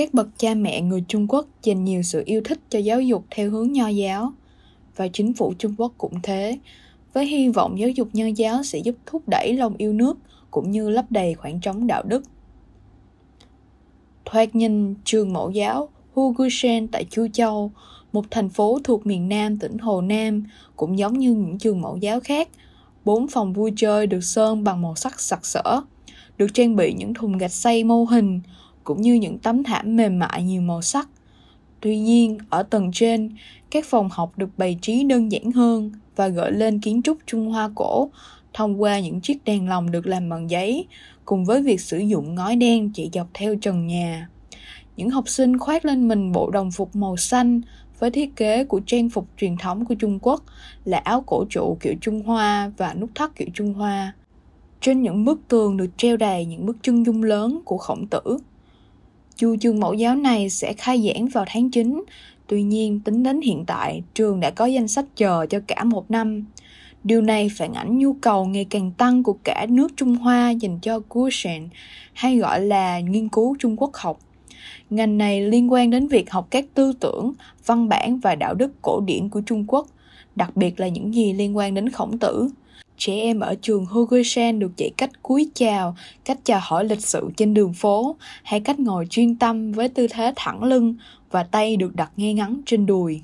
các bậc cha mẹ người Trung Quốc dành nhiều sự yêu thích cho giáo dục theo hướng nho giáo và chính phủ Trung Quốc cũng thế, với hy vọng giáo dục nho giáo sẽ giúp thúc đẩy lòng yêu nước cũng như lấp đầy khoảng trống đạo đức. Thoạt nhìn trường mẫu giáo Hugusen tại Chu Châu, một thành phố thuộc miền Nam tỉnh Hồ Nam, cũng giống như những trường mẫu giáo khác. Bốn phòng vui chơi được sơn bằng màu sắc sặc sỡ, được trang bị những thùng gạch xây mô hình, cũng như những tấm thảm mềm mại nhiều màu sắc. Tuy nhiên, ở tầng trên, các phòng học được bày trí đơn giản hơn và gợi lên kiến trúc Trung Hoa cổ thông qua những chiếc đèn lồng được làm bằng giấy, cùng với việc sử dụng ngói đen chạy dọc theo trần nhà. Những học sinh khoác lên mình bộ đồng phục màu xanh với thiết kế của trang phục truyền thống của Trung Quốc là áo cổ trụ kiểu Trung Hoa và nút thắt kiểu Trung Hoa. Trên những bức tường được treo đầy những bức chân dung lớn của khổng tử. Dù trường mẫu giáo này sẽ khai giảng vào tháng 9, tuy nhiên tính đến hiện tại trường đã có danh sách chờ cho cả một năm. Điều này phản ảnh nhu cầu ngày càng tăng của cả nước Trung Hoa dành cho Guoshen, hay gọi là nghiên cứu Trung Quốc học. Ngành này liên quan đến việc học các tư tưởng, văn bản và đạo đức cổ điển của Trung Quốc, đặc biệt là những gì liên quan đến khổng tử. Trẻ em ở trường Hugosan được dạy cách cúi chào, cách chào hỏi lịch sự trên đường phố, hay cách ngồi chuyên tâm với tư thế thẳng lưng và tay được đặt ngay ngắn trên đùi.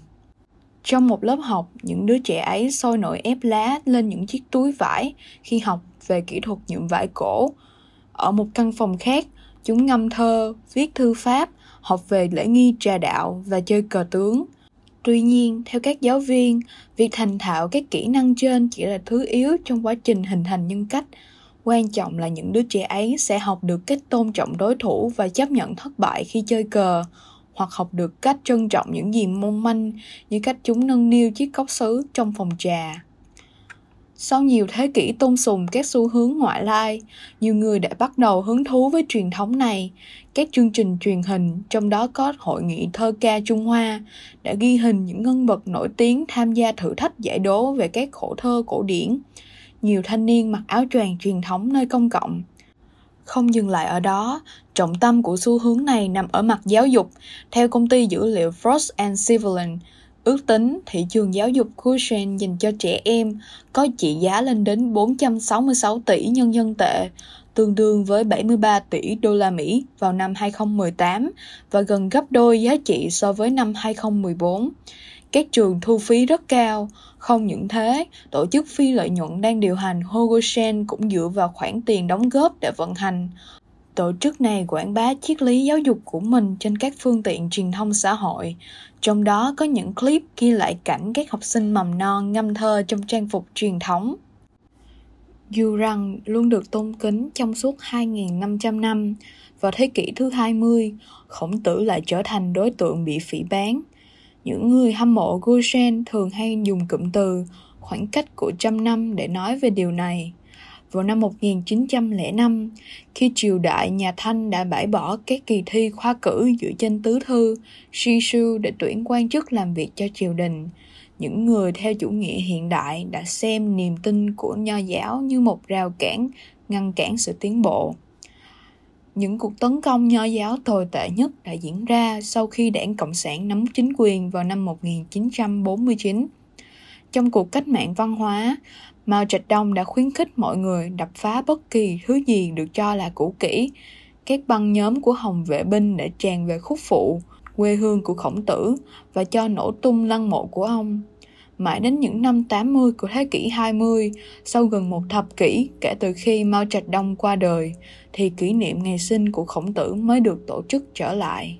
Trong một lớp học, những đứa trẻ ấy sôi nổi ép lá lên những chiếc túi vải khi học về kỹ thuật nhuộm vải cổ. Ở một căn phòng khác, chúng ngâm thơ, viết thư pháp, học về lễ nghi trà đạo và chơi cờ tướng. Tuy nhiên, theo các giáo viên, việc thành thạo các kỹ năng trên chỉ là thứ yếu trong quá trình hình thành nhân cách. Quan trọng là những đứa trẻ ấy sẽ học được cách tôn trọng đối thủ và chấp nhận thất bại khi chơi cờ, hoặc học được cách trân trọng những gì mong manh như cách chúng nâng niu chiếc cốc sứ trong phòng trà. Sau nhiều thế kỷ tôn sùng các xu hướng ngoại lai, nhiều người đã bắt đầu hứng thú với truyền thống này. Các chương trình truyền hình, trong đó có Hội nghị thơ ca Trung Hoa, đã ghi hình những nhân vật nổi tiếng tham gia thử thách giải đố về các khổ thơ cổ điển. Nhiều thanh niên mặc áo choàng truyền thống nơi công cộng. Không dừng lại ở đó, trọng tâm của xu hướng này nằm ở mặt giáo dục. Theo công ty dữ liệu Frost and Sullivan, Ước tính thị trường giáo dục Cushion dành cho trẻ em có trị giá lên đến 466 tỷ nhân dân tệ, tương đương với 73 tỷ đô la Mỹ vào năm 2018 và gần gấp đôi giá trị so với năm 2014. Các trường thu phí rất cao, không những thế, tổ chức phi lợi nhuận đang điều hành Hogoshen cũng dựa vào khoản tiền đóng góp để vận hành. Tổ chức này quảng bá triết lý giáo dục của mình trên các phương tiện truyền thông xã hội, trong đó có những clip ghi lại cảnh các học sinh mầm non ngâm thơ trong trang phục truyền thống. Dù rằng luôn được tôn kính trong suốt 2.500 năm, vào thế kỷ thứ 20, khổng tử lại trở thành đối tượng bị phỉ bán. Những người hâm mộ Gushen thường hay dùng cụm từ khoảng cách của trăm năm để nói về điều này – vào năm 1905, khi triều đại nhà Thanh đã bãi bỏ các kỳ thi khoa cử dựa trên tứ thư, suy sư để tuyển quan chức làm việc cho triều đình, những người theo chủ nghĩa hiện đại đã xem niềm tin của nho giáo như một rào cản ngăn cản sự tiến bộ. Những cuộc tấn công nho giáo tồi tệ nhất đã diễn ra sau khi đảng Cộng sản nắm chính quyền vào năm 1949. Trong cuộc cách mạng văn hóa, Mao Trạch Đông đã khuyến khích mọi người đập phá bất kỳ thứ gì được cho là cũ kỹ. Các băng nhóm của Hồng vệ binh đã tràn về khúc phụ, quê hương của khổng tử và cho nổ tung lăng mộ của ông. Mãi đến những năm 80 của thế kỷ 20, sau gần một thập kỷ kể từ khi Mao Trạch Đông qua đời, thì kỷ niệm ngày sinh của khổng tử mới được tổ chức trở lại.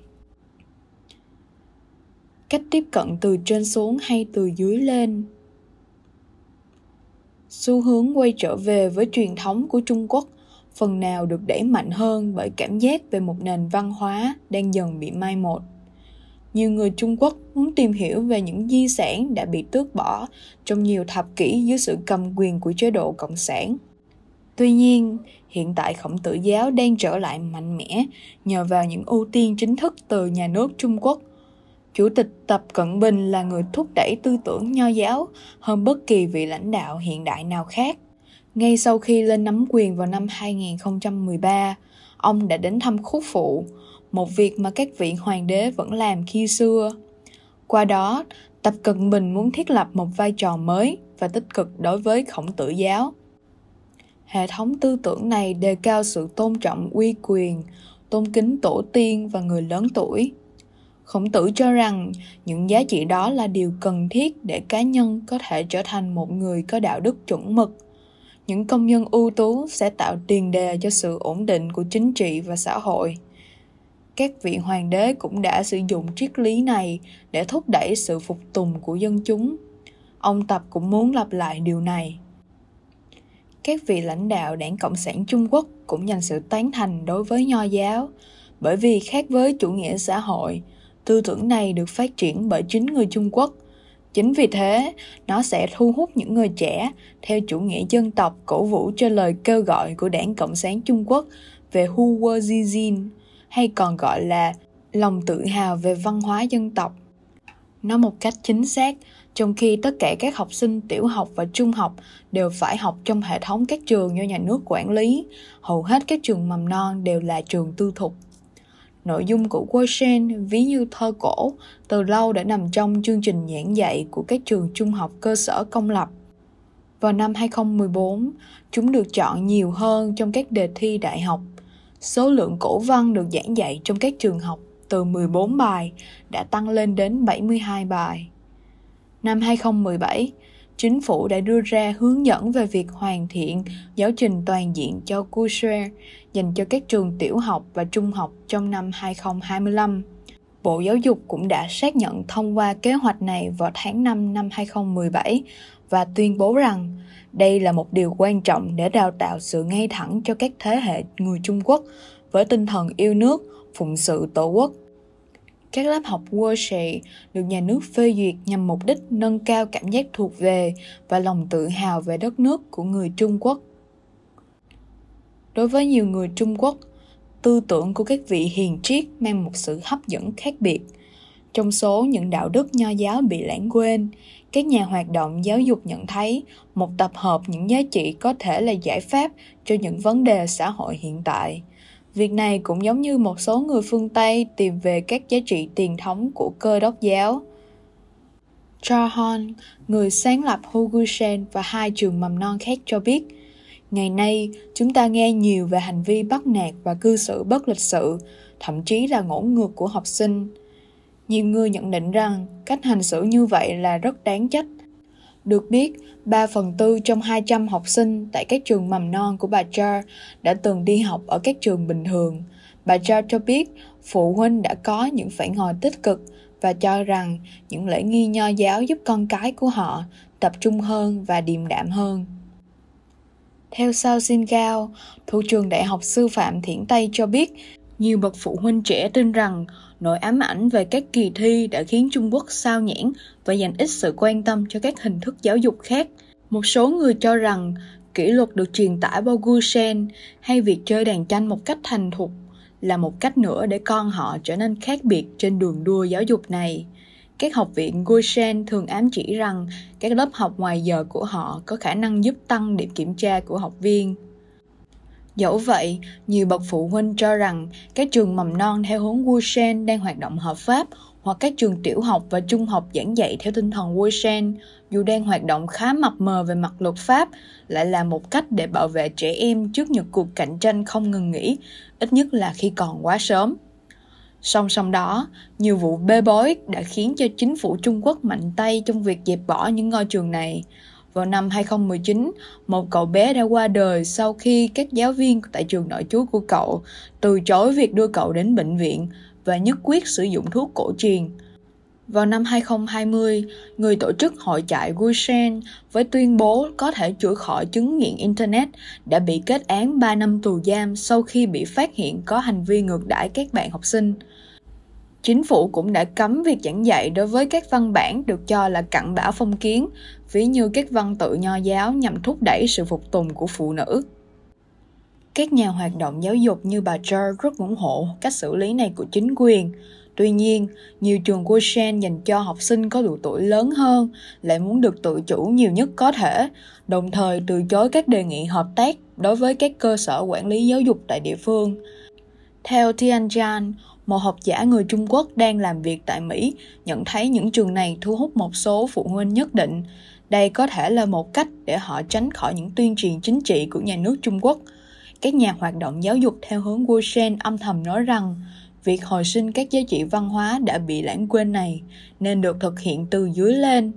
Cách tiếp cận từ trên xuống hay từ dưới lên xu hướng quay trở về với truyền thống của trung quốc, phần nào được đẩy mạnh hơn bởi cảm giác về một nền văn hóa đang dần bị mai một. Nhiều người trung quốc muốn tìm hiểu về những di sản đã bị tước bỏ trong nhiều thập kỷ dưới sự cầm quyền của chế độ cộng sản. Tuy nhiên, hiện tại khổng tử giáo đang trở lại mạnh mẽ nhờ vào những ưu tiên chính thức từ nhà nước trung quốc Chủ tịch Tập Cận Bình là người thúc đẩy tư tưởng nho giáo hơn bất kỳ vị lãnh đạo hiện đại nào khác. Ngay sau khi lên nắm quyền vào năm 2013, ông đã đến thăm Khúc Phụ, một việc mà các vị hoàng đế vẫn làm khi xưa. Qua đó, Tập Cận Bình muốn thiết lập một vai trò mới và tích cực đối với khổng tử giáo. Hệ thống tư tưởng này đề cao sự tôn trọng uy quyền, tôn kính tổ tiên và người lớn tuổi. Khổng tử cho rằng những giá trị đó là điều cần thiết để cá nhân có thể trở thành một người có đạo đức chuẩn mực. Những công nhân ưu tú sẽ tạo tiền đề cho sự ổn định của chính trị và xã hội. Các vị hoàng đế cũng đã sử dụng triết lý này để thúc đẩy sự phục tùng của dân chúng. Ông Tập cũng muốn lặp lại điều này các vị lãnh đạo đảng Cộng sản Trung Quốc cũng dành sự tán thành đối với nho giáo, bởi vì khác với chủ nghĩa xã hội, tư tưởng này được phát triển bởi chính người Trung Quốc. Chính vì thế, nó sẽ thu hút những người trẻ theo chủ nghĩa dân tộc cổ vũ cho lời kêu gọi của đảng Cộng sản Trung Quốc về Huo Zizin, hay còn gọi là lòng tự hào về văn hóa dân tộc. Nói một cách chính xác, trong khi tất cả các học sinh tiểu học và trung học đều phải học trong hệ thống các trường do nhà nước quản lý, hầu hết các trường mầm non đều là trường tư thục. Nội dung của Quotient ví như thơ cổ, từ lâu đã nằm trong chương trình giảng dạy của các trường trung học cơ sở công lập. Vào năm 2014, chúng được chọn nhiều hơn trong các đề thi đại học. Số lượng cổ văn được giảng dạy trong các trường học từ 14 bài đã tăng lên đến 72 bài. Năm 2017, chính phủ đã đưa ra hướng dẫn về việc hoàn thiện giáo trình toàn diện cho Coursera dành cho các trường tiểu học và trung học trong năm 2025. Bộ Giáo dục cũng đã xác nhận thông qua kế hoạch này vào tháng 5 năm 2017 và tuyên bố rằng đây là một điều quan trọng để đào tạo sự ngay thẳng cho các thế hệ người Trung Quốc với tinh thần yêu nước, phụng sự tổ quốc các lớp học worship được nhà nước phê duyệt nhằm mục đích nâng cao cảm giác thuộc về và lòng tự hào về đất nước của người Trung Quốc. Đối với nhiều người Trung Quốc, tư tưởng của các vị hiền triết mang một sự hấp dẫn khác biệt. Trong số những đạo đức nho giáo bị lãng quên, các nhà hoạt động giáo dục nhận thấy một tập hợp những giá trị có thể là giải pháp cho những vấn đề xã hội hiện tại – Việc này cũng giống như một số người phương Tây tìm về các giá trị tiền thống của cơ đốc giáo. Charles, người sáng lập Hugusen và hai trường mầm non khác cho biết, ngày nay chúng ta nghe nhiều về hành vi bắt nạt và cư xử bất lịch sự, thậm chí là ngỗ ngược của học sinh. Nhiều người nhận định rằng cách hành xử như vậy là rất đáng trách được biết, 3 phần tư trong 200 học sinh tại các trường mầm non của bà Char đã từng đi học ở các trường bình thường. Bà Char cho biết phụ huynh đã có những phản hồi tích cực và cho rằng những lễ nghi nho giáo giúp con cái của họ tập trung hơn và điềm đạm hơn. Theo Sao Xin Cao, thủ trường Đại học Sư phạm Thiển Tây cho biết, nhiều bậc phụ huynh trẻ tin rằng nỗi ám ảnh về các kỳ thi đã khiến Trung Quốc sao nhãn và dành ít sự quan tâm cho các hình thức giáo dục khác. Một số người cho rằng kỷ luật được truyền tải bao Gusen hay việc chơi đàn tranh một cách thành thục là một cách nữa để con họ trở nên khác biệt trên đường đua giáo dục này. Các học viện Gusen thường ám chỉ rằng các lớp học ngoài giờ của họ có khả năng giúp tăng điểm kiểm tra của học viên. Dẫu vậy, nhiều bậc phụ huynh cho rằng các trường mầm non theo hướng Wusen đang hoạt động hợp pháp hoặc các trường tiểu học và trung học giảng dạy theo tinh thần Wusen dù đang hoạt động khá mập mờ về mặt luật pháp lại là một cách để bảo vệ trẻ em trước những cuộc cạnh tranh không ngừng nghỉ, ít nhất là khi còn quá sớm. Song song đó, nhiều vụ bê bối đã khiến cho chính phủ Trung Quốc mạnh tay trong việc dẹp bỏ những ngôi trường này. Vào năm 2019, một cậu bé đã qua đời sau khi các giáo viên tại trường nội trú của cậu từ chối việc đưa cậu đến bệnh viện và nhất quyết sử dụng thuốc cổ truyền. Vào năm 2020, người tổ chức hội chạy Gusen với tuyên bố có thể chữa khỏi chứng nghiện Internet đã bị kết án 3 năm tù giam sau khi bị phát hiện có hành vi ngược đãi các bạn học sinh. Chính phủ cũng đã cấm việc giảng dạy đối với các văn bản được cho là cặn bã phong kiến, ví như các văn tự nho giáo nhằm thúc đẩy sự phục tùng của phụ nữ. Các nhà hoạt động giáo dục như bà Jar rất ủng hộ cách xử lý này của chính quyền. Tuy nhiên, nhiều trường của Shen dành cho học sinh có độ tuổi lớn hơn lại muốn được tự chủ nhiều nhất có thể, đồng thời từ chối các đề nghị hợp tác đối với các cơ sở quản lý giáo dục tại địa phương. Theo Tianjian, một học giả người Trung Quốc đang làm việc tại Mỹ nhận thấy những trường này thu hút một số phụ huynh nhất định. Đây có thể là một cách để họ tránh khỏi những tuyên truyền chính trị của nhà nước Trung Quốc. Các nhà hoạt động giáo dục theo hướng Wushan âm thầm nói rằng việc hồi sinh các giá trị văn hóa đã bị lãng quên này nên được thực hiện từ dưới lên.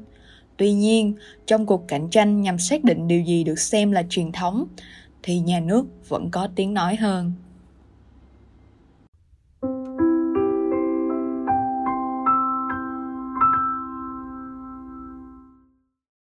Tuy nhiên, trong cuộc cạnh tranh nhằm xác định điều gì được xem là truyền thống, thì nhà nước vẫn có tiếng nói hơn.